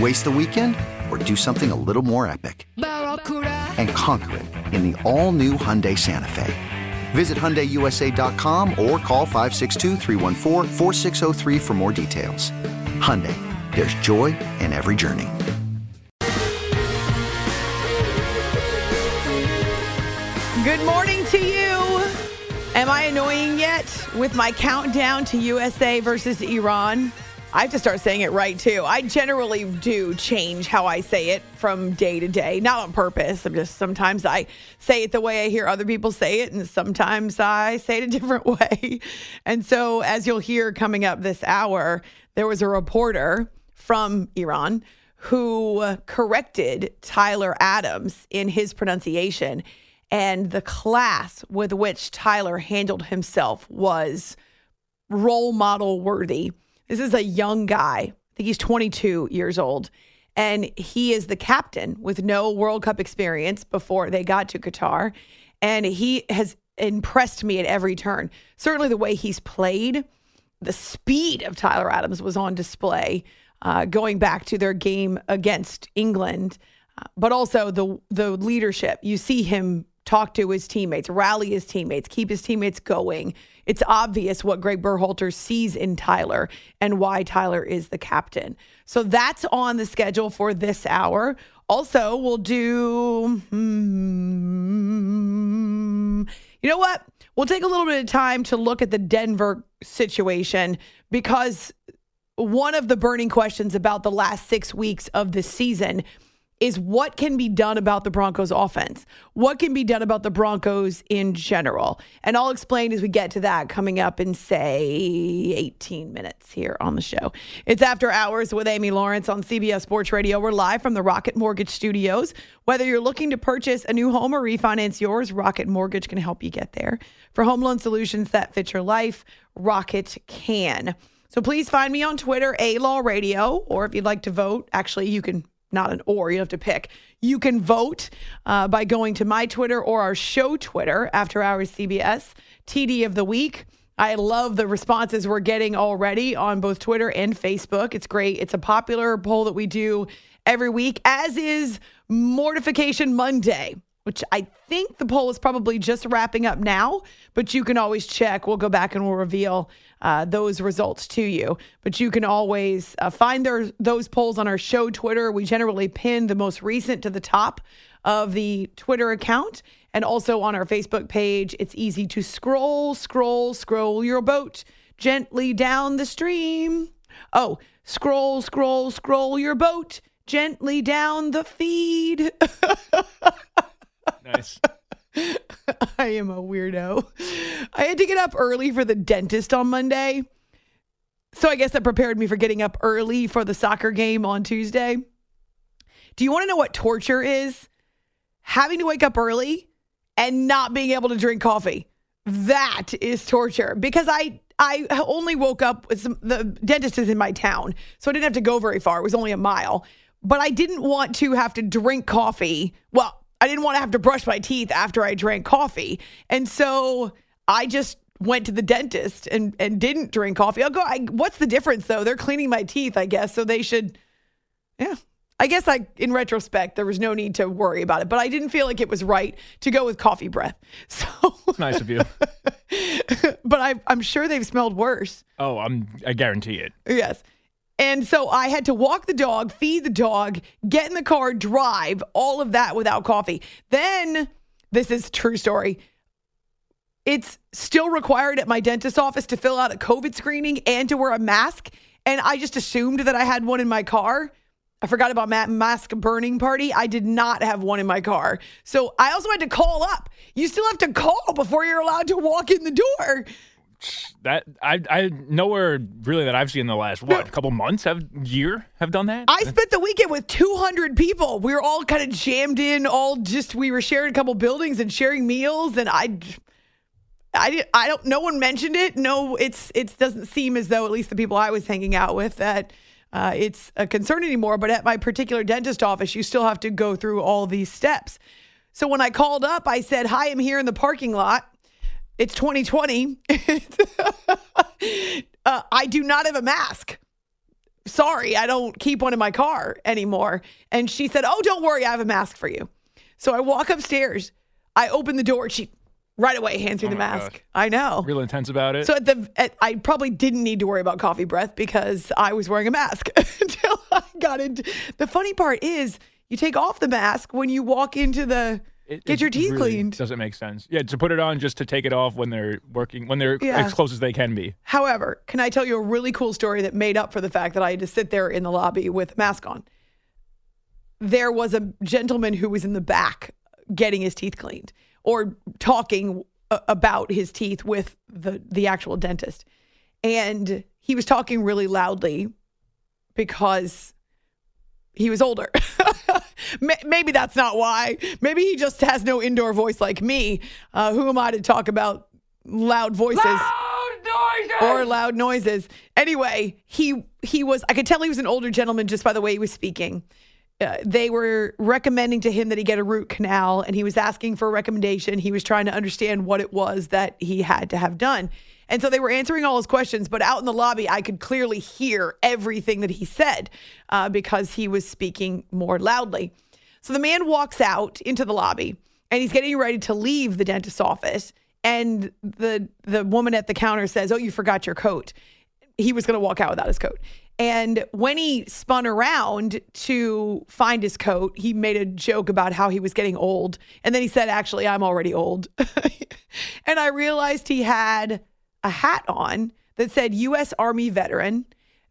Waste the weekend or do something a little more epic? And conquer it in the all new Hyundai Santa Fe. Visit HyundaiUSA.com or call 562 for more details. Hyundai, there's joy in every journey. Good morning to you. Am I annoying yet with my countdown to USA versus Iran? I have to start saying it right too. I generally do change how I say it from day to day, not on purpose. I'm just sometimes I say it the way I hear other people say it, and sometimes I say it a different way. And so, as you'll hear coming up this hour, there was a reporter from Iran who corrected Tyler Adams in his pronunciation and the class with which Tyler handled himself was role model worthy. This is a young guy. I think he's 22 years old. And he is the captain with no World Cup experience before they got to Qatar. And he has impressed me at every turn. Certainly the way he's played, the speed of Tyler Adams was on display uh, going back to their game against England. Uh, but also the the leadership. You see him talk to his teammates, rally his teammates, keep his teammates going. It's obvious what Greg Berhalter sees in Tyler and why Tyler is the captain. So that's on the schedule for this hour. Also, we'll do. Hmm, you know what? We'll take a little bit of time to look at the Denver situation because one of the burning questions about the last six weeks of the season is what can be done about the Broncos offense? What can be done about the Broncos in general? And I'll explain as we get to that coming up in, say, 18 minutes here on the show. It's After Hours with Amy Lawrence on CBS Sports Radio. We're live from the Rocket Mortgage Studios. Whether you're looking to purchase a new home or refinance yours, Rocket Mortgage can help you get there. For home loan solutions that fit your life, Rocket can. So please find me on Twitter, A Law Radio, or if you'd like to vote, actually, you can not an or, you have to pick. You can vote uh, by going to my Twitter or our show Twitter, After Hours CBS, TD of the Week. I love the responses we're getting already on both Twitter and Facebook. It's great. It's a popular poll that we do every week, as is Mortification Monday which I think the poll is probably just wrapping up now, but you can always check. We'll go back and we'll reveal uh, those results to you. But you can always uh, find their, those polls on our show Twitter. We generally pin the most recent to the top of the Twitter account and also on our Facebook page. It's easy to scroll, scroll, scroll your boat gently down the stream. Oh, scroll, scroll, scroll your boat gently down the feed. Nice. I am a weirdo. I had to get up early for the dentist on Monday. So I guess that prepared me for getting up early for the soccer game on Tuesday. Do you want to know what torture is? Having to wake up early and not being able to drink coffee. That is torture because I I only woke up with some, the dentist is in my town, so I didn't have to go very far. It was only a mile, but I didn't want to have to drink coffee. Well, I didn't want to have to brush my teeth after I drank coffee. And so I just went to the dentist and and didn't drink coffee. I'll go. I, what's the difference though? They're cleaning my teeth, I guess, so they should. Yeah, I guess I, in retrospect, there was no need to worry about it, but I didn't feel like it was right to go with coffee breath. So nice of you. but I, I'm sure they've smelled worse. Oh, I'm. I guarantee it. Yes. And so I had to walk the dog, feed the dog, get in the car, drive, all of that without coffee. Then, this is true story. It's still required at my dentist office to fill out a COVID screening and to wear a mask. And I just assumed that I had one in my car. I forgot about ma- mask burning party. I did not have one in my car. So I also had to call up. You still have to call before you're allowed to walk in the door. That I I nowhere really that I've seen in the last what couple months have year have done that. I spent the weekend with 200 people. We were all kind of jammed in, all just we were sharing a couple buildings and sharing meals, and I. I, did, I don't. No one mentioned it. No, it's it doesn't seem as though at least the people I was hanging out with that uh, it's a concern anymore. But at my particular dentist office, you still have to go through all these steps. So when I called up, I said, "Hi, I'm here in the parking lot. It's 2020. uh, I do not have a mask. Sorry, I don't keep one in my car anymore." And she said, "Oh, don't worry, I have a mask for you." So I walk upstairs. I open the door. She right away hands me Oh the mask. gosh. I know. Real intense about it. So at the at, I probably didn't need to worry about coffee breath because I was wearing a mask until I got into. The funny part is you take off the mask when you walk into the It- get your teeth really cleaned. Doesn't make sense. Yeah, to put it on just to take it off when they're working when they're Yeah. as close as they can be. However, can I tell you a really cool story that made up for the fact that I had to sit there in the lobby with a mask on? There was a gentleman who was in the back getting his teeth cleaned or talking uh, about his teeth with the the actual dentist. And he was talking really loudly because he was older. Maybe that's not why. Maybe he just has no indoor voice like me. Uh, who am I to talk about loud voices? or loud noises. Anyway, he he was I could tell he was an older gentleman just by the way he was speaking. Uh, they were recommending to him that he get a root canal and he was asking for a recommendation. He was trying to understand what it was that he had to have done. And so they were answering all his questions, but out in the lobby, I could clearly hear everything that he said uh, because he was speaking more loudly. So the man walks out into the lobby and he's getting ready to leave the dentist's office. And the the woman at the counter says, "Oh, you forgot your coat." He was going to walk out without his coat. And when he spun around to find his coat, he made a joke about how he was getting old. And then he said, Actually, I'm already old. and I realized he had a hat on that said U.S. Army veteran.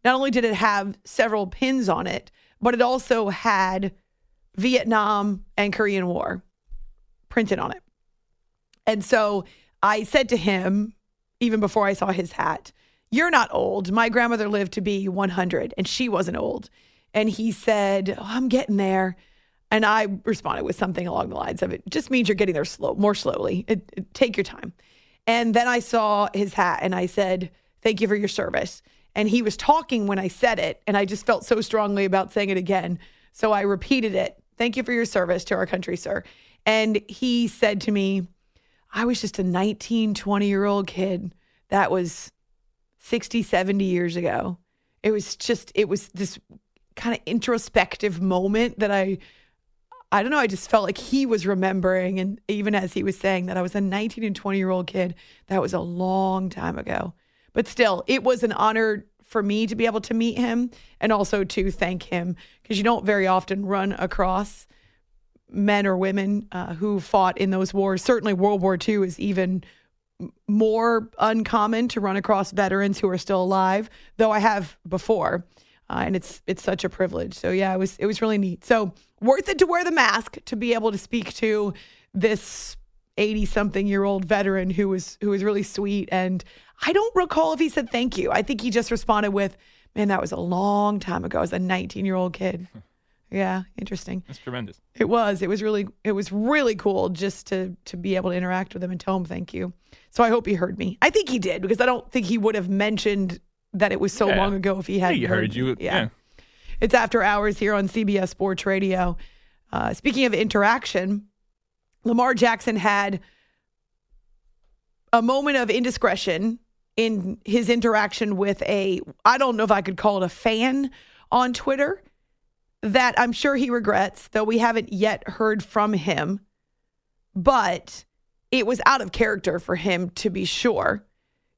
Not only did it have several pins on it, but it also had Vietnam and Korean War printed on it. And so I said to him, even before I saw his hat, You're not old. My grandmother lived to be 100 and she wasn't old. And he said, oh, I'm getting there. And I responded with something along the lines of it just means you're getting there slow, more slowly. It, it- take your time. And then I saw his hat and I said, Thank you for your service. And he was talking when I said it. And I just felt so strongly about saying it again. So I repeated it. Thank you for your service to our country, sir. And he said to me, I was just a 19, 20 year old kid that was 60, 70 years ago. It was just, it was this kind of introspective moment that I, I don't know, I just felt like he was remembering. And even as he was saying that I was a 19 and 20 year old kid, that was a long time ago. But still, it was an honor for me to be able to meet him and also to thank him because you don't very often run across men or women uh, who fought in those wars. Certainly, World War II is even more uncommon to run across veterans who are still alive, though I have before. Uh, and it's it's such a privilege. So yeah, it was it was really neat. So worth it to wear the mask to be able to speak to this 80 something year old veteran who was who was really sweet and I don't recall if he said thank you. I think he just responded with, "Man, that was a long time ago. I was a 19 year old kid." Yeah, interesting. That's tremendous. It was. It was really. It was really cool just to to be able to interact with him and tell him thank you. So I hope he heard me. I think he did because I don't think he would have mentioned that it was so Yeah. long ago if he had he heard you. Yeah. It's after hours here on CBS Sports Radio. Uh, speaking of interaction, Lamar Jackson had a moment of indiscretion in his interaction with a, I don't know if I could call it a fan on Twitter that I'm sure he regrets, though we haven't yet heard from him. But it was out of character for him to be sure.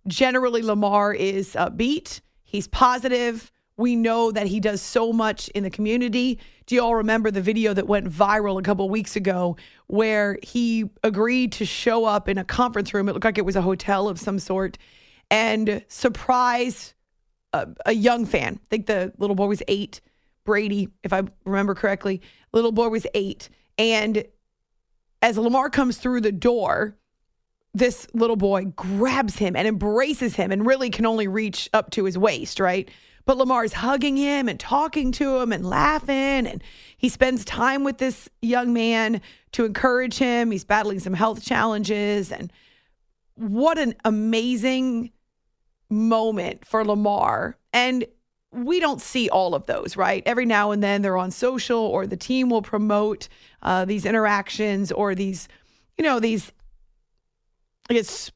Generally, Lamar is upbeat, he's positive. We know that he does so much in the community. Do you all remember the video that went viral a couple weeks ago where he agreed to show up in a conference room? It looked like it was a hotel of some sort and surprise a, a young fan. I think the little boy was eight, Brady, if I remember correctly. Little boy was eight. And as Lamar comes through the door, this little boy grabs him and embraces him and really can only reach up to his waist, right? But Lamar's hugging him and talking to him and laughing. And he spends time with this young man to encourage him. He's battling some health challenges. And what an amazing moment for Lamar. And we don't see all of those, right? Every now and then they're on social or the team will promote uh, these interactions or these, you know, these, I guess,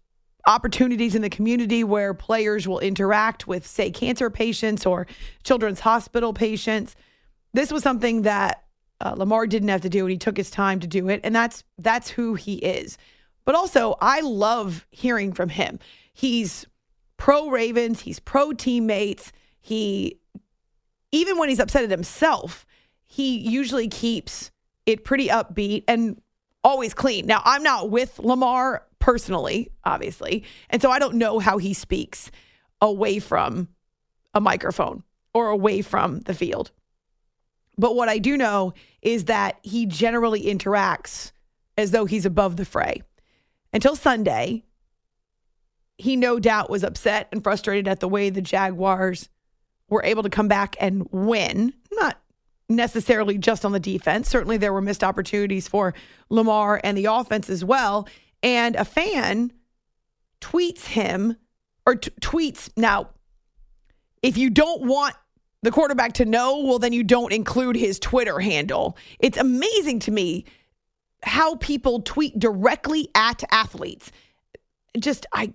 opportunities in the community where players will interact with, say, cancer patients or children's hospital patients. This was something that uh, Lamar didn't have to do, and he took his time to do it, and that's that's who he is. But also, I love hearing from him. He's pro Ravens. He's pro teammates. He, even when he's upset at himself, he usually keeps it pretty upbeat and always clean. Now, I'm not with Lamar personally, obviously. And so I don't know how he speaks away from a microphone or away from the field. But what I do know is that he generally interacts as though he's above the fray. Until Sunday, he no doubt was upset and frustrated at the way the Jaguars were able to come back and win. Not necessarily just on the defense. Certainly there were missed opportunities for Lamar and the offense as well. And a fan tweets him or t- tweets now if you don't want the quarterback to know, well then you don't include his Twitter handle. It's amazing to me how people tweet directly at athletes just I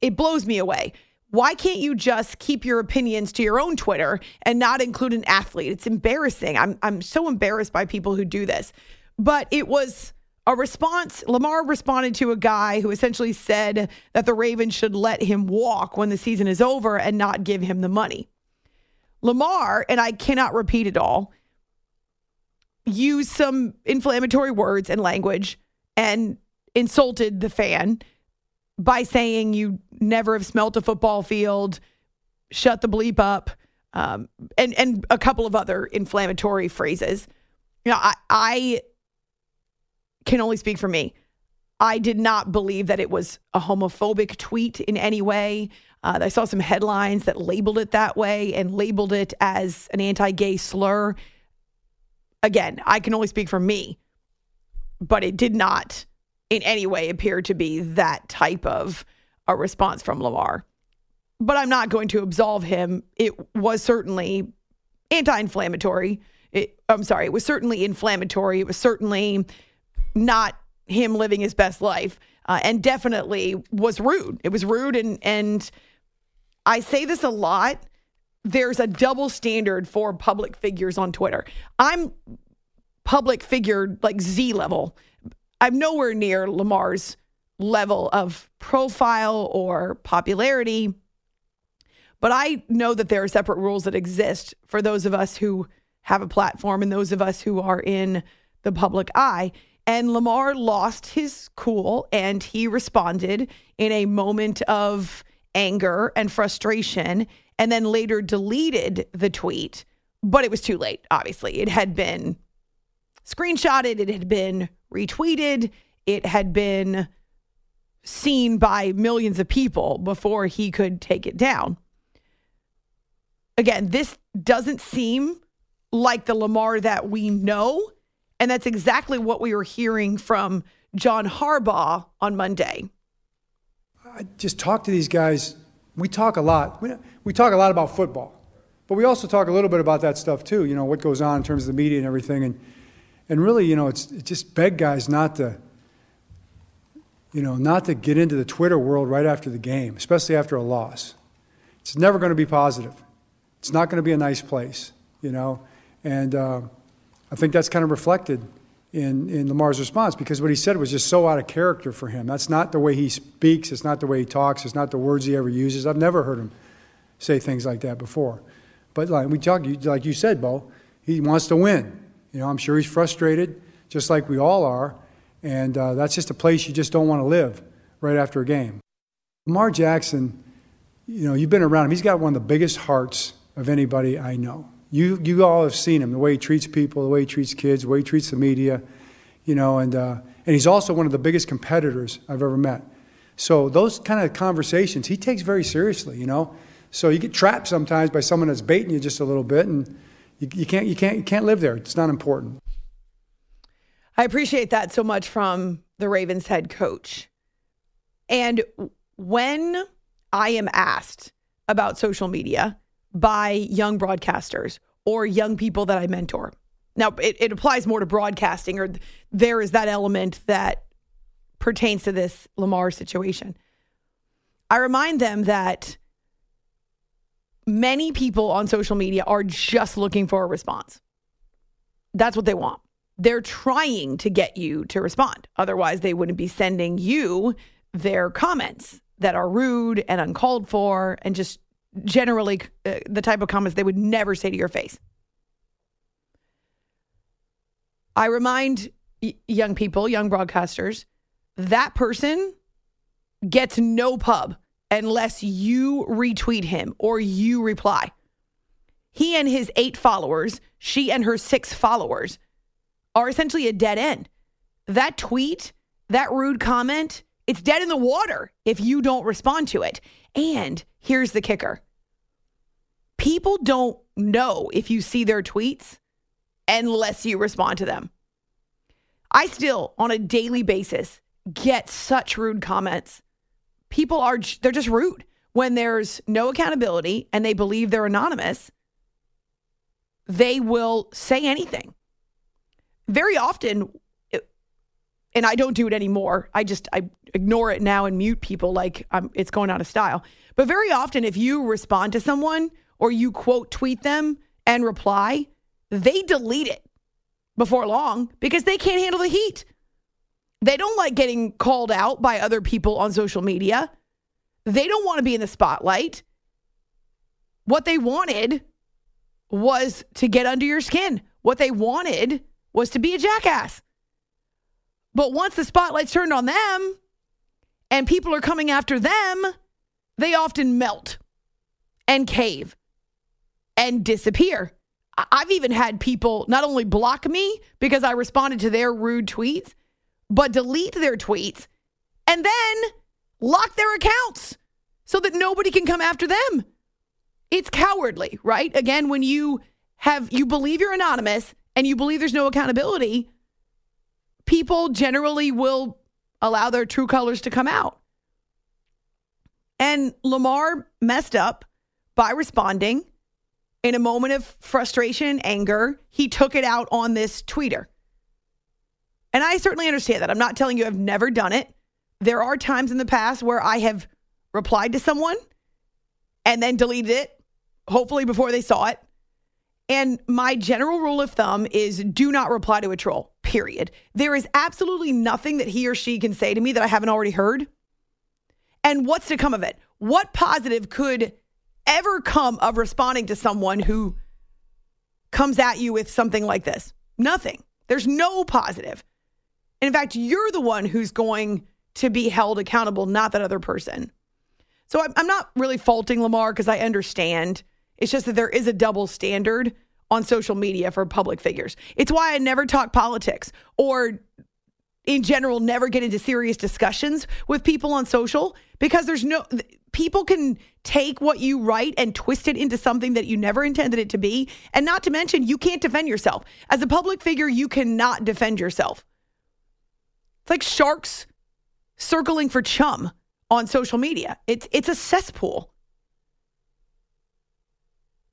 it blows me away. Why can't you just keep your opinions to your own Twitter and not include an athlete? It's embarrassing. I'm I'm so embarrassed by people who do this. But it was a response. Lamar responded to a guy who essentially said that the Ravens should let him walk when the season is over and not give him the money. Lamar, and I cannot repeat it all, used some inflammatory words and language and insulted the fan by saying you never have smelt a football field, shut the bleep up, um, and and a couple of other inflammatory phrases. You know, I, I can only speak for me. I did not believe that it was a homophobic tweet in any way. Uh, I saw some headlines that labeled it that way and labeled it as an anti-gay slur. Again, I can only speak for me, but it did not in any way appear to be that type of a response from Lamar. But I'm not going to absolve him. It was certainly anti inflammatory. I'm sorry, it was certainly inflammatory. It was certainly not him living his best life uh, and definitely was rude. It was rude. And, and I say this a lot. There's a double standard for public figures on Twitter. I'm public figure like Z level I'm nowhere near Lamar's level of profile or popularity. But I know that there are separate rules that exist for those of us who have a platform and those of us who are in the public eye. And Lamar lost his cool and he responded in a moment of anger and frustration and then later deleted the tweet. But it was too late, obviously. It had been screenshotted, it had been retweeted, it had been seen by millions of people before he could take it down. Again, this doesn't seem like the Lamar that we know. And that's exactly what we were hearing from John Harbaugh on Monday. I just talk to these guys. We talk a lot. We, we talk a lot about football, but we also talk a little bit about that stuff too. You know what goes on in terms of the media and everything. And and really, you know, it's it just beg guys not to, you know, not to get into the Twitter world right after the game, especially after a loss. It's never going to be positive. It's not going to be a nice place, you know. And uh, I think that's kind of reflected in, in Lamar's response because what he said was just so out of character for him. That's not the way he speaks. It's not the way he talks. It's not the words he ever uses. I've never heard him say things like that before. But like we talk, like you said, Bo, he wants to win. You know, I'm sure he's frustrated, just like we all are. And uh, that's just a place you just don't want to live right after a game. Lamar Jackson, you know, you've been around him. He's got one of the biggest hearts of anybody I know. You, you all have seen him, the way he treats people, the way he treats kids, the way he treats the media, you know, and, uh, and he's also one of the biggest competitors I've ever met. So those kind of conversations he takes very seriously, you know. So you get trapped sometimes by someone that's baiting you just a little bit, and you, you can't, you, can't, you can't live there. It's not important. I appreciate that so much from the Ravens head coach. And when I am asked about social media by young broadcasters or young people that I mentor, now it, it applies more to broadcasting, or there is that element that pertains to this Lamar situation. I remind them that many people on social media are just looking for a response. That's what they want they're trying to get you to respond. Otherwise, they wouldn't be sending you their comments that are rude and uncalled for and just generally uh, the type of comments they would never say to your face. I remind y- young people, young broadcasters, that person gets no pub unless you retweet him or you reply. He and his eight followers, she and her six followers are essentially a dead end. That tweet, that rude comment, it's dead in the water if you don't respond to it. And here's the kicker people don't know if you see their tweets unless you respond to them. I still, on a daily basis, get such rude comments. People are, they're just rude. When there's no accountability and they believe they're anonymous, they will say anything very often and I don't do it anymore. I just I ignore it now and mute people like I'm, it's going out of style. But very often, if you respond to someone or you quote tweet them and reply, they delete it before long because they can't handle the heat. They don't like getting called out by other people on social media. They don't want to be in the spotlight. What they wanted was to get under your skin. What they wanted was to be a jackass. But once the spotlight's turned on them and people are coming after them, they often melt and cave and disappear. I've even had people not only block me because I responded to their rude tweets, but delete their tweets and then lock their accounts so that nobody can come after them. It's cowardly, right? Again, when you have you believe you're anonymous and you believe there's no accountability, people generally will allow their true colors to come out. And Lamar messed up by responding in a moment of frustration and anger. He took it out on this tweeter. And I certainly understand that. I'm not telling you I've never done it. There are times in the past where I have replied to someone and then deleted it, hopefully before they saw it. And my general rule of thumb is do not reply to a troll, period. There is absolutely nothing that he or she can say to me that I haven't already heard. And what's to come of it? What positive could ever come of responding to someone who comes at you with something like this? Nothing. There's no positive. In fact, you're the one who's going to be held accountable, not that other person. So I'm not really faulting Lamar because I understand it's just that there is a double standard on social media for public figures. It's why I never talk politics or in general never get into serious discussions with people on social because there's no people can take what you write and twist it into something that you never intended it to be and not to mention you can't defend yourself. As a public figure, you cannot defend yourself. It's like sharks circling for chum on social media. It's it's a cesspool.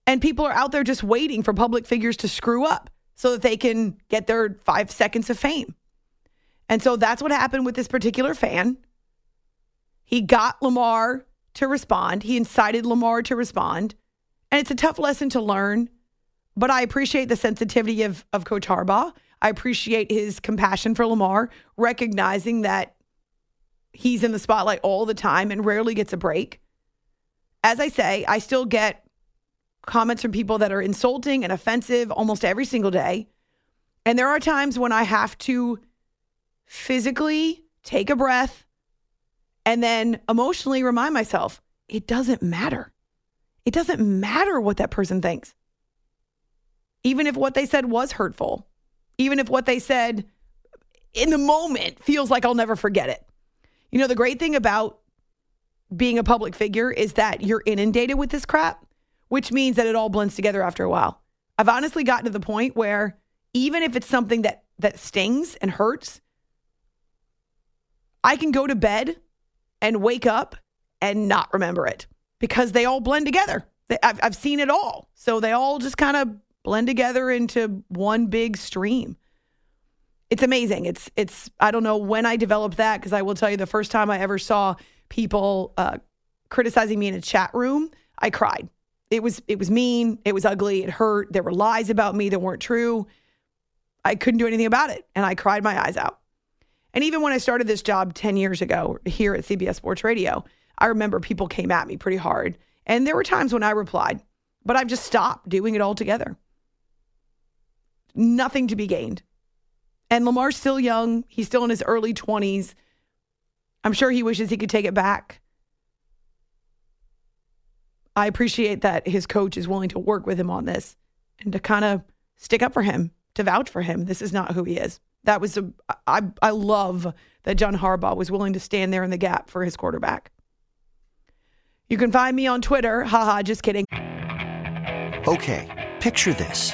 And people are out there just waiting for public figures to screw up so that they can get their five seconds of fame. And so that's what happened with this particular fan He got Lamar to respond. He incited Lamar to respond. And it's a tough lesson to learn, but I appreciate the sensitivity of, of Coach Harbaugh. I appreciate his compassion for Lamar, recognizing that he's in the spotlight all the time and rarely gets a break. As I say, I still get comments from people that are insulting and offensive almost every single day. And there are times when I have to physically take a breath and then emotionally remind myself it doesn't matter. It doesn't matter what that person thinks. Even if what they said was hurtful, even if what they said in the moment feels like I'll never forget it. You know, the great thing about being a public figure is that you're inundated with this crap, which means that it all blends together after a while. I've honestly gotten to the point where even if it's something that that stings and hurts, I can go to bed and wake up and not remember it because they all blend together. I've, I've seen it all. So they all just kind of blend together into one big stream. It's amazing. It's, it's, I don't know when I developed that because I will tell you the first time I ever saw people uh, criticizing me in a chat room, I cried. It was, it was mean. It was ugly. It hurt. There were lies about me that weren't true. I couldn't do anything about it. And I cried my eyes out. And even when I started this job 10 years ago here at CBS Sports Radio, I remember people came at me pretty hard. And there were times when I replied, but I've just stopped doing it altogether. Nothing to be gained. And Lamar's still young. He's still in his early 20s. I'm sure he wishes he could take it back. I appreciate that his coach is willing to work with him on this and to kind of stick up for him, to vouch for him. This is not who he is. That was a I I love that John Harbaugh was willing to stand there in the gap for his quarterback. You can find me on Twitter. Haha, just kidding. Okay, picture this.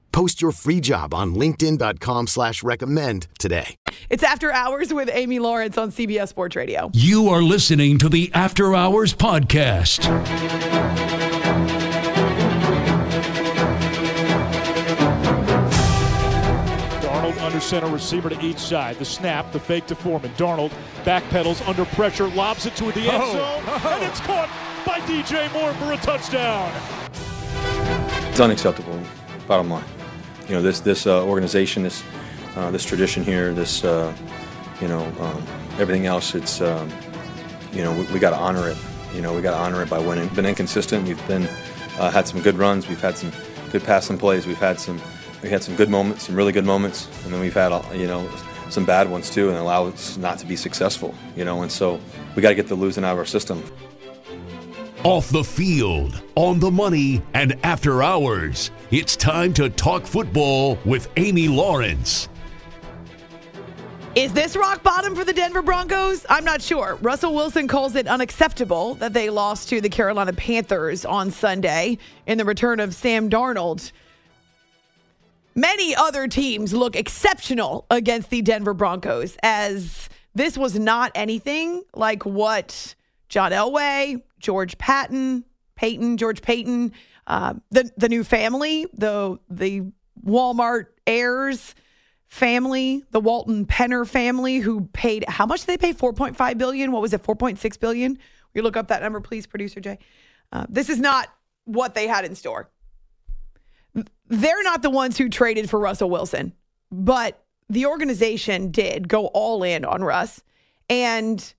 Post your free job on LinkedIn.com slash recommend today. It's After Hours with Amy Lawrence on CBS Sports Radio. You are listening to the After Hours Podcast. Darnold under center, receiver to each side. The snap, the fake to Foreman. Darnold backpedals under pressure, lobs it to the end Oh. zone, oh. and it's caught by DJ Moore for a touchdown. It's unacceptable. Bottom line, you know this this uh, organization, this uh, this tradition here, this uh, you know um, everything else. It's um, you know we, we got to honor it. You know we got to honor it by winning. Been inconsistent. We've been uh, had some good runs. We've had some good passing plays. We've had some we had some good moments, some really good moments, and then we've had you know some bad ones too, and allow us not to be successful. You know, and so we got to get the losing out of our system. Off the field, on the money, and after hours. It's time to talk football with Amy Lawrence. Is this rock bottom for the Denver Broncos? I'm not sure. Russell Wilson calls it unacceptable that they lost to the Carolina Panthers on Sunday in the return of Sam Darnold. Many other teams look exceptional against the Denver Broncos, as this was not anything like what John Elway, George Patton, Peyton, George Paton, uh, the the new family, the the Walmart heirs family, the Walton Penner family, who paid how much did they pay? Four point five billion. What was it? Four point six billion. You look up that number, please, producer Jay. Uh, this is not what they had in store they're not the ones who traded for Russell Wilson, but the organization did go all in on Russ. And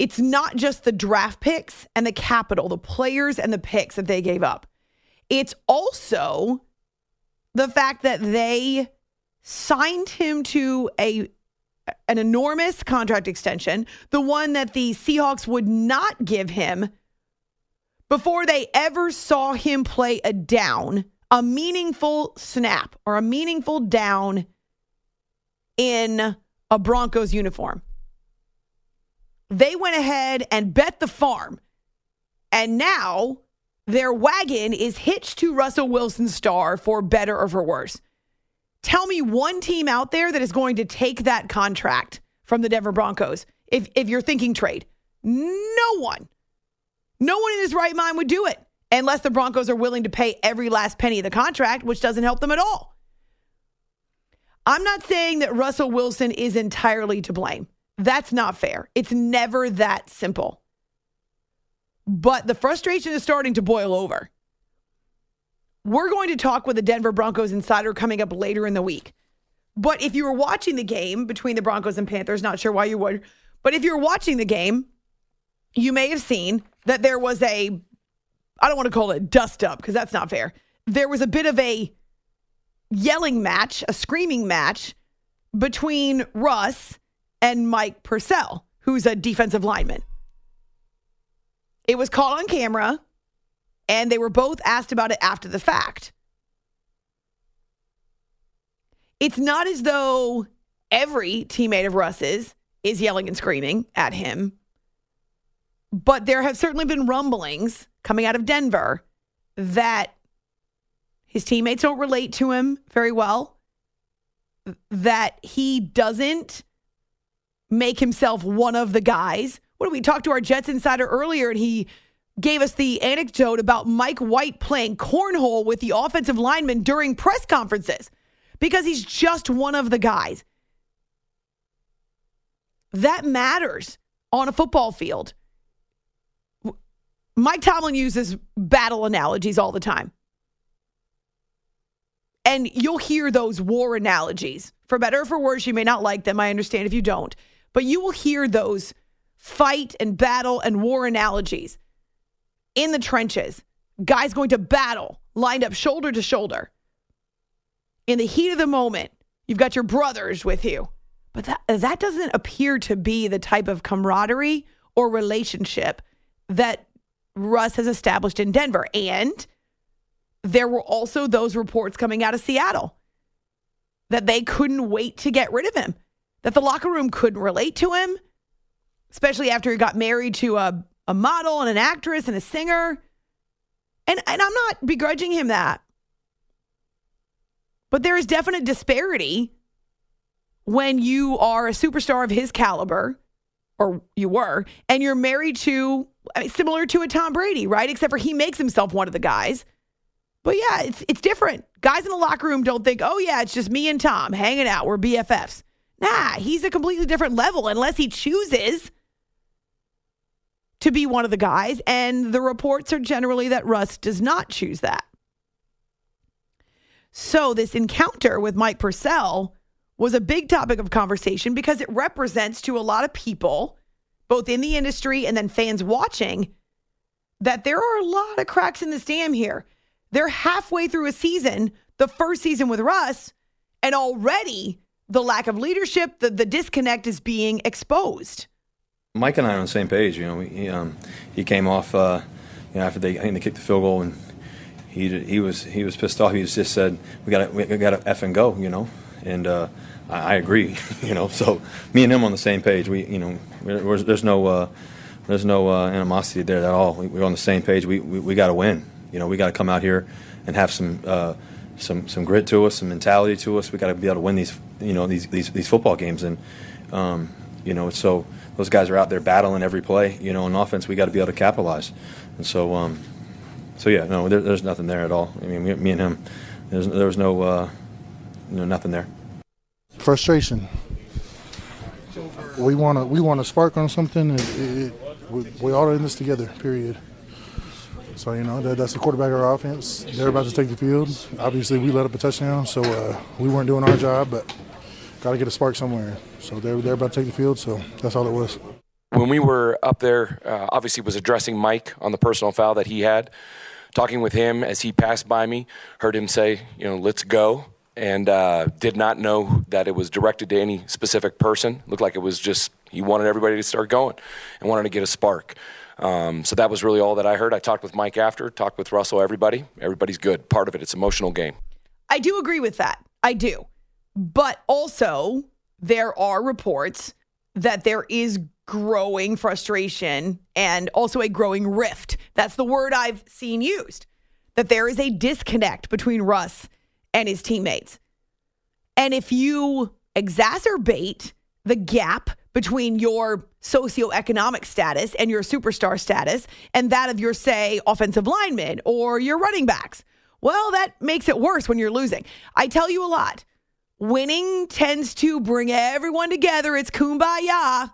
it's not just the draft picks and the capital, the players and the picks that they gave up. It's also the fact that they signed him to a an enormous contract extension, the one that the Seahawks would not give him before they ever saw him play a down, a meaningful snap or a meaningful down in a Broncos uniform. They went ahead and bet the farm. And now their wagon is hitched to Russell Wilson's star for better or for worse. Tell me one team out there that is going to take that contract from the Denver Broncos if, if you're thinking trade. No one. No one in his right mind would do it unless the Broncos are willing to pay every last penny of the contract, which doesn't help them at all. I'm not saying that Russell Wilson is entirely to blame. That's not fair. It's never that simple. But the frustration is starting to boil over. We're going to talk with the Denver Broncos insider coming up later in the week. But if you were watching the game between the Broncos and Panthers, not sure why you would, but if you're watching the game, you may have seen that there was a, I don't want to call it dust up because that's not fair. There was a bit of a yelling match, a screaming match between Russ and Mike Purcell, who's a defensive lineman. It was caught on camera, and they were both asked about it after the fact. It's not as though every teammate of Russ's is yelling and screaming at him. But there have certainly been rumblings coming out of Denver that his teammates don't relate to him very well, that he doesn't make himself one of the guys. What we talk to our Jets insider earlier and he gave us the anecdote about Mike White playing cornhole with the offensive lineman during press conferences because he's just one of the guys. That matters on a football field. Mike Tomlin uses battle analogies all the time. And you'll hear those war analogies. For better or for worse, you may not like them. I understand if you don't. But you will hear those fight and battle and war analogies in the trenches. Guys going to battle, lined up shoulder to shoulder. In the heat of the moment, you've got your brothers with you. But that, that doesn't appear to be the type of camaraderie or relationship that Russ has established in Denver. And there were also those reports coming out of Seattle that they couldn't wait to get rid of him, that the locker room couldn't relate to him, especially after he got married to a, a model and an actress and a singer. And, and I'm not begrudging him that. But there is definite disparity when you are a superstar of his caliber, or you were, and you're married to I mean, similar to a Tom Brady, right? Except for he makes himself one of the guys. But yeah, it's it's different. Guys in the locker room don't think, oh yeah, it's just me and Tom hanging out. We're BFFs. Nah, he's a completely different level unless he chooses to be one of the guys. And the reports are generally that Russ does not choose that. So this encounter with Mike Purcell was a big topic of conversation because it represents to a lot of people both in the industry and then fans watching, that there are a lot of cracks in this dam here. They're halfway through a season, the first season with Russ, and already the lack of leadership, the, the disconnect is being exposed. Mike and I are on the same page. You know, he, um, he came off uh, you know, after they I think they kicked the field goal and he he was he was pissed off. He just said we got we got to f and go. You know, and uh, I, I, agree. You know, so me and him on the same page. We you know there's no uh, there's no uh, animosity there at all. We, are on the same page. We we, we got to win. You know, we got to come out here and have some uh, some some grit to us, some mentality to us. We got to be able to win these you know these these, these football games and um, you know so those guys are out there battling every play. You know, in offense, we got to be able to capitalize. And so, um, so yeah, no, there, there's nothing there at all. I mean, me, me and him, there was no, uh, no, nothing there. Frustration. We want to, we want to spark on something. It, it, we, we all in this together. Period. So you know that, that's the quarterback of our offense. They're about to take the field. Obviously, we let up a touchdown, so uh, we weren't doing our job, but got to get a spark somewhere. So they're, they're about to take the field, so that's all it was. When we were up there, uh, obviously was addressing Mike on the personal foul that he had. Talking with him as he passed by me, heard him say, you know, let's go, and uh, did not know that it was directed to any specific person. Looked like it was just he wanted everybody to start going and wanted to get a spark. Um, so that was really all that I heard. I talked with Mike after, talked with Russell, everybody. Everybody's good. Part of it, it's emotional game. I do agree with that. I do. But also, there are reports that there is growing frustration and also a growing rift. That's the word I've seen used. That there is a disconnect between Russ and his teammates. And if you exacerbate the gap between your socioeconomic status and your superstar status and that of your, say, offensive linemen or your running backs, well, that makes it worse when you're losing. I tell you a lot winning tends to bring everyone together. It's kumbaya.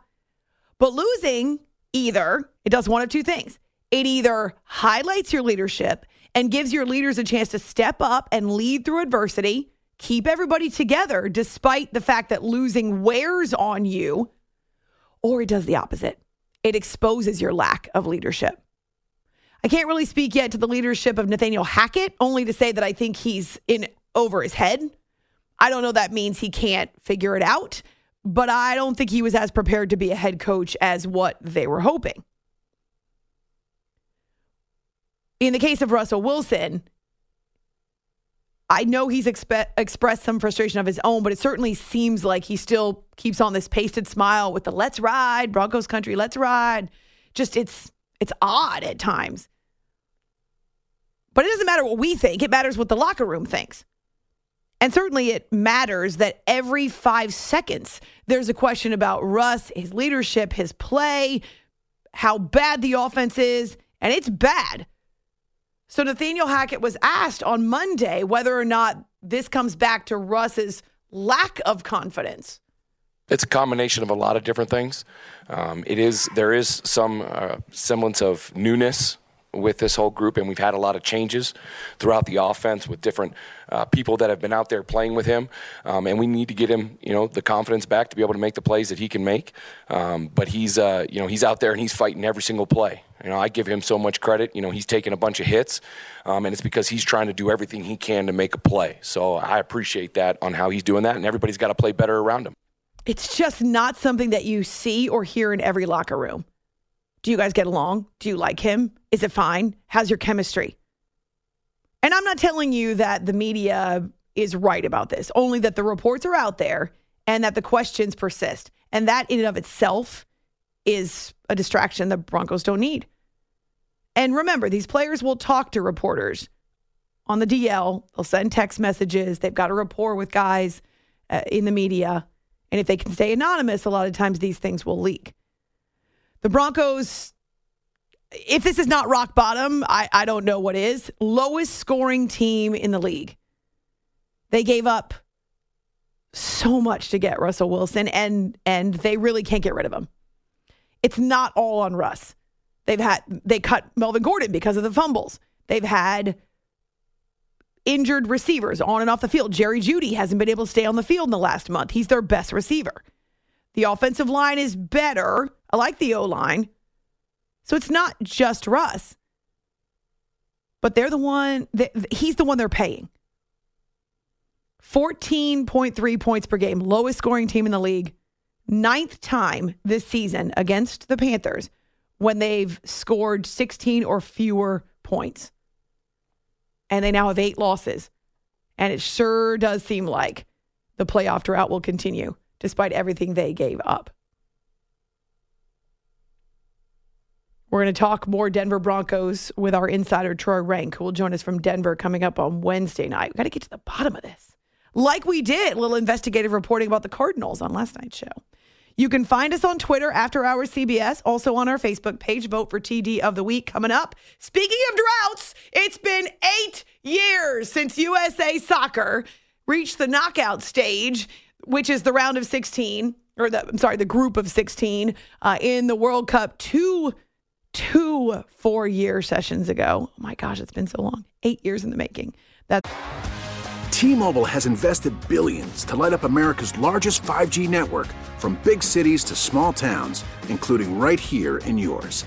But losing, either, it does one of two things. It either highlights your leadership and gives your leaders a chance to step up and lead through adversity, keep everybody together despite the fact that losing wears on you, or it does the opposite. It exposes your lack of leadership. I can't really speak yet to the leadership of Nathaniel Hackett, only to say that I think he's in over his head I don't know that means he can't figure it out, but I don't think he was as prepared to be a head coach as what they were hoping. In the case of Russell Wilson, I know he's expe- expressed some frustration of his own, but it certainly seems like he still keeps on this pasted smile with the "Let's ride, Broncos country, let's ride." Just it's it's odd at times. But it doesn't matter what we think; it matters what the locker room thinks. And certainly it matters that every five seconds there's a question about Russ, his leadership, his play, how bad the offense is, and it's bad. So Nathaniel Hackett was asked on Monday whether or not this comes back to Russ's lack of confidence. It's a combination of a lot of different things. Um, it is there is some uh, semblance of newness with this whole group, and we've had a lot of changes throughout the offense with different uh, people that have been out there playing with him. Um, and we need to get him, you know, the confidence back to be able to make the plays that he can make. Um, but he's, uh, you know, he's out there and he's fighting every single play. You know, I give him so much credit. You know, he's taken a bunch of hits, um, and it's because he's trying to do everything he can to make a play. So I appreciate that on how he's doing that, and everybody's got to play better around him. It's just not something that you see or hear in every locker room. Do you guys get along? Do you like him? Is it fine? How's your chemistry? And I'm not telling you that the media is right about this, only that the reports are out there and that the questions persist. And that in and of itself is a distraction the Broncos don't need. And remember, these players will talk to reporters on the DL. They'll send text messages. They've got a rapport with guys uh, in the media. And if they can stay anonymous, a lot of times these things will leak. The Broncos, if this is not rock bottom, I, I don't know what is. Lowest scoring team in the league. They gave up so much to get Russell Wilson, and and they really can't get rid of him. It's not all on Russ. They've had they cut Melvin Gordon because of the fumbles. They've had injured receivers on and off the field. Jerry Jeudy hasn't been able to stay on the field in the last month. He's their best receiver. The offensive line is better. I like the O line. So it's not just Russ, but they're the one, he's the one they're paying. 14.3 points per game, lowest scoring team in the league. ninth time this season against the Panthers when they've scored 16 or fewer points. And they now have eight losses. And it sure does seem like the playoff drought will continue despite everything they gave up. We're going to talk more Denver Broncos with our insider, Troy Renck, who will join us from Denver coming up on Wednesday night. We've got to get to the bottom of this. Like we did, a little investigative reporting about the Cardinals on last night's show. You can find us on Twitter after our CBS, also on our Facebook page. Vote for TD of the week coming up. Speaking of droughts, it's been eight years since USA Soccer reached the knockout stage, which is the round of 16, or the, I'm sorry, the group of 16 uh, in the World Cup two, two four year sessions ago. Oh my gosh, it's been so long. Eight years in the making. That's. T-Mobile has invested billions to light up America's largest 5G network from big cities to small towns, including right here in yours.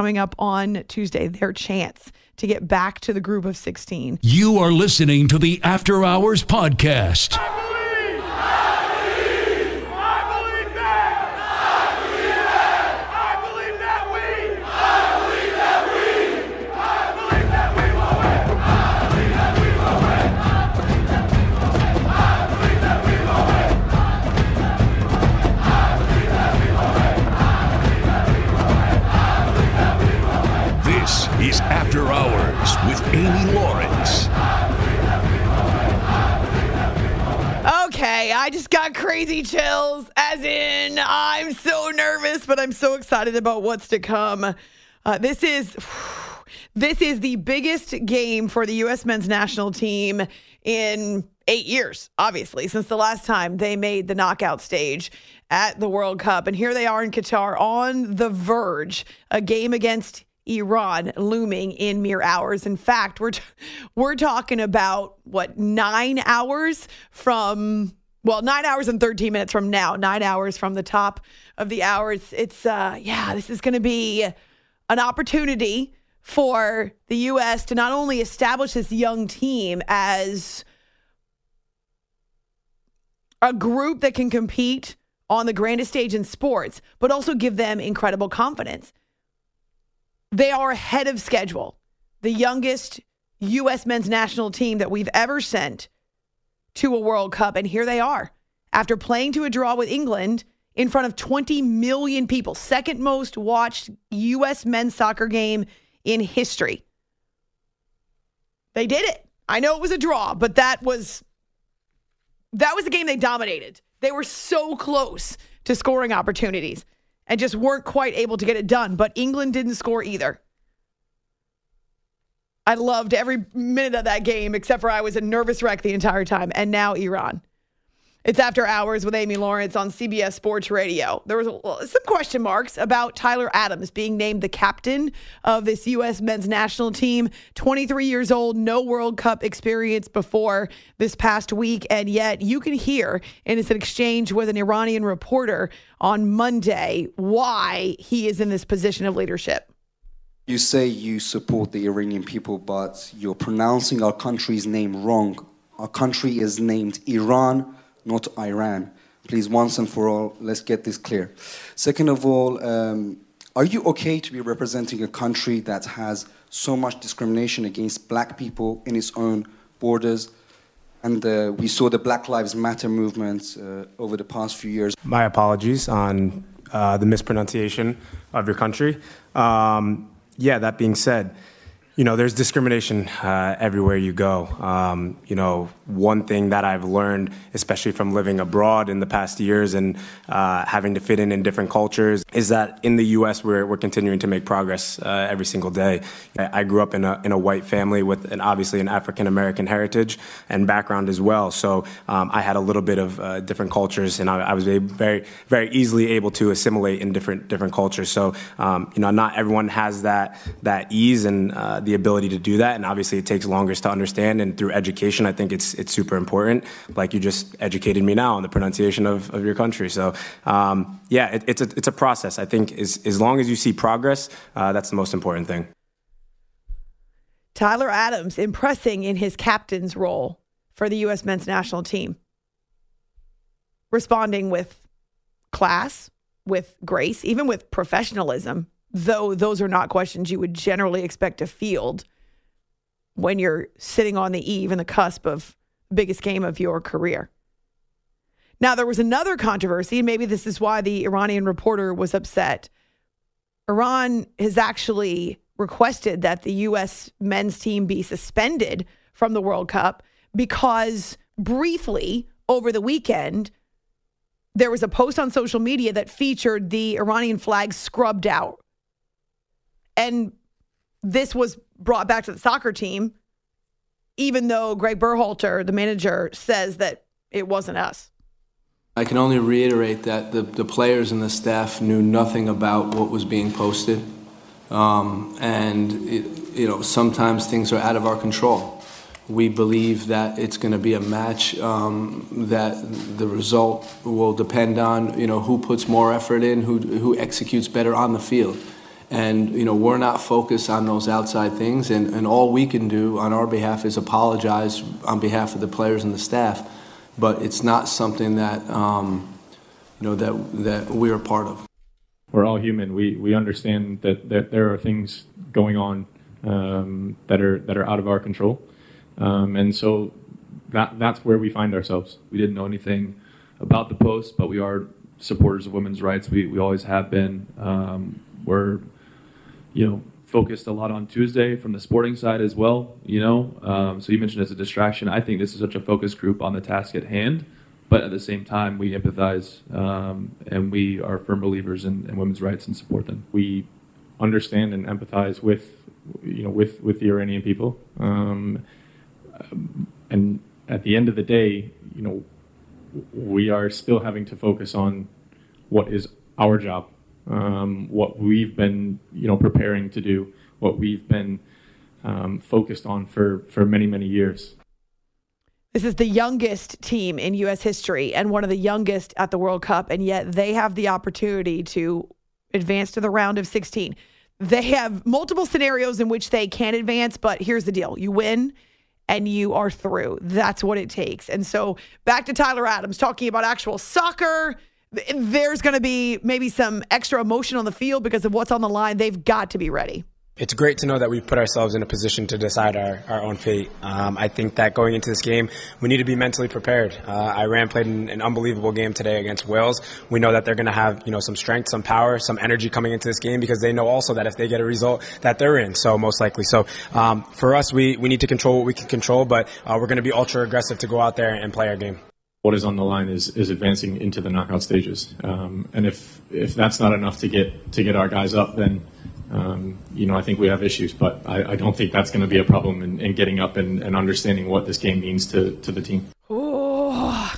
Coming up on Tuesday, their chance to get back to the group of 16. You are listening to the After Hours Podcast. After Hours with Amy Lawrence. Okay, I just got crazy chills, as in, I'm so nervous, but I'm so excited about what's to come. Uh, this is. This is the biggest game for the U.S. men's national team in eight years, obviously, since the last time they made the knockout stage at the World Cup. And here they are in Qatar on the verge, a game against Iran looming in mere hours. In fact, we're t- we're talking about what nine hours from well, nine hours and thirteen minutes from now. Nine hours from the top of the hour. It's, it's uh, yeah, this is going to be an opportunity for the U.S. to not only establish this young team as a group that can compete on the grandest stage in sports, but also give them incredible confidence. They are ahead of schedule. The youngest U.S. men's national team that we've ever sent to a World Cup. And here they are after playing to a draw with England in front of 20 million people, second most watched U.S. men's soccer game in history. They did it. I know it was a draw, but that was that was a game they dominated. They were so close to scoring opportunities and just weren't quite able to get it done. But England didn't score either. I loved every minute of that game, except for I was a nervous wreck the entire time. And now Iran. It's After Hours with Amy Lawrence on CBS Sports Radio. There was some question marks about Tyler Adams being named the captain of this U.S. men's national team. 23 years old, no World Cup experience before this past week. And yet you can hear and it's an exchange with an Iranian reporter on Monday why he is in this position of leadership. You say you support the Iranian people, but you're pronouncing our country's name wrong. Our country is named Iran, not Iran. Please, once and for all, let's get this clear. Second of all, um, are you okay to be representing a country that has so much discrimination against black people in its own borders? And uh, we saw the Black Lives Matter movement uh, over the past few years. My apologies on uh, the mispronunciation of your country. Um, yeah, that being said, you know, there's discrimination uh, everywhere you go. Um, you know, one thing that I've learned, especially from living abroad in the past years and uh, having to fit in in different cultures, is that in the U.S. we're, we're continuing to make progress uh, every single day. I, I, grew up in a, in a white family with an, obviously an African American heritage and background as well. So um, I had a little bit of uh, different cultures, and I, I, was very, very easily able to assimilate in different different cultures. So um, you know, not everyone has that that ease and uh, the ability to do that, and obviously it takes longer to understand. And through education, I think it's it's super important. Like you just educated me now on the pronunciation of, of your country. So um, yeah, it, it's a it's a process. I think as as long as you see progress, uh, that's the most important thing. Tyler Adams impressing in his captain's role for the U.S. men's national team, responding with class, with grace, even with professionalism though those are not questions you would generally expect to field when you're sitting on the eve and the cusp of biggest game of your career. Now there was another controversy, and maybe this is why the Iranian reporter was upset. Iran has actually requested that the U.S. men's team be suspended from the World Cup because briefly over the weekend, there was a post on social media that featured the Iranian flag scrubbed out. And this was brought back to the soccer team, even though Greg Berhalter, the manager, says that it wasn't us. I can only reiterate that the, the players and the staff knew nothing about what was being posted. Um, and, it, you know, sometimes things are out of our control. We believe that it's going to be a match um, that the result will depend on, you know, who puts more effort in, who, who executes better on the field. And you know we're not focused on those outside things, and, and all we can do on our behalf is apologize on behalf of the players and the staff. But it's not something that um, you know that that we're a part of. We're all human. We we understand that, that there are things going on um, that are that are out of our control, um, and so that that's where we find ourselves. We didn't know anything about the post, but we are supporters of women's rights. We we always have been. Um, we're you know, focused a lot on Tuesday from the sporting side as well. You know, um, so you mentioned as a distraction. I think this is such a focus group on the task at hand, but at the same time, we empathize um, and we are firm believers in, in, women's rights and support them. We understand and empathize with, you know, with with the Iranian people, um, and at the end of the day, you know, we are still having to focus on what is our job um, what we've been, you know, preparing to do, what we've been um, focused on for for many many years. This is the youngest team in U.S. history and one of the youngest at the World Cup, and yet they have the opportunity to advance to the round of 16. They have multiple scenarios in which they can advance, but here's the deal: you win and you are through. That's what it takes. And so back to Tyler Adams talking about actual soccer there's going to be maybe some extra emotion on the field because of what's on the line. They've got to be ready. It's great to know that we've put ourselves in a position to decide our, our own fate. Um, I think that going into this game, we need to be mentally prepared. Uh, Iran played an, an, unbelievable game today against Wales. We know that they're going to have you know some strength, some power, some energy coming into this game because they know also that if they get a result, that they're in. So most likely. So um, for us, we, we need to control what we can control, but uh, we're going to be ultra aggressive to go out there and play our game what is on the line is is advancing into the knockout stages. Um, and if if that's not enough to get to get our guys up, then um, you know I think we have issues. But I, I don't think that's going to be a problem in, in getting up and, and, understanding what this game means to to the team. Oh,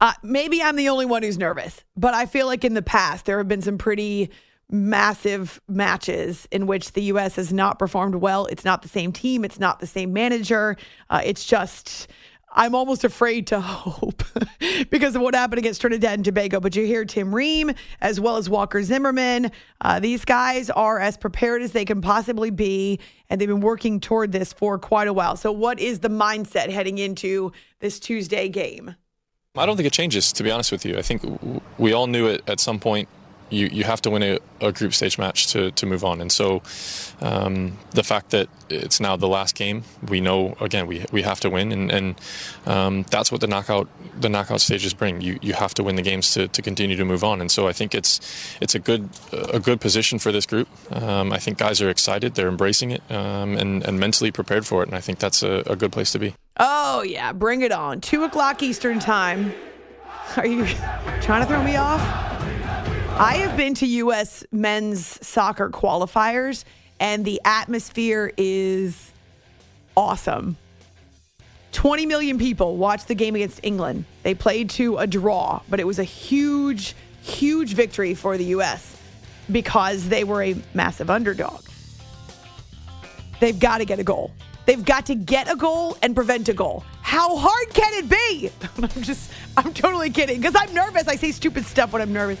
uh, maybe I'm the only one who's nervous, but I feel like in the past there have been some pretty massive matches in which the U.S. has not performed well. It's not the same team. It's not the same manager. Uh, it's just I'm almost afraid to hope because of what happened against Trinidad and Tobago. But you hear Tim Ream as well as Walker Zimmerman. Uh, these guys are as prepared as they can possibly be, and they've been working toward this for quite a while. So, what is the mindset heading into this Tuesday game? I don't think it changes, to be honest with you. I think we all knew it at some point you, you have to win a, a, group stage match to, to move on. And so um, the fact that it's now the last game, we know again we, we have to win, and, and um, that's what the knockout the knockout stages bring. You you have to win the games to, to continue to move on. And so I think it's it's a good a good position for this group. Um, I think guys are excited, they're embracing it, um, and and mentally prepared for it. And I think that's a, a good place to be. Oh yeah, bring it on! Two o'clock Eastern time. Are you trying to throw me off? I have been to U.S. men's soccer qualifiers, and the atmosphere is awesome. 20 million people watched the game against England. They played to a draw, but it was a huge, huge victory for the U.S. because they were a massive underdog. They've got to get a goal. They've got to get a goal and prevent a goal. How hard can it be? I'm just, I'm totally kidding because I'm nervous. I say stupid stuff when I'm nervous.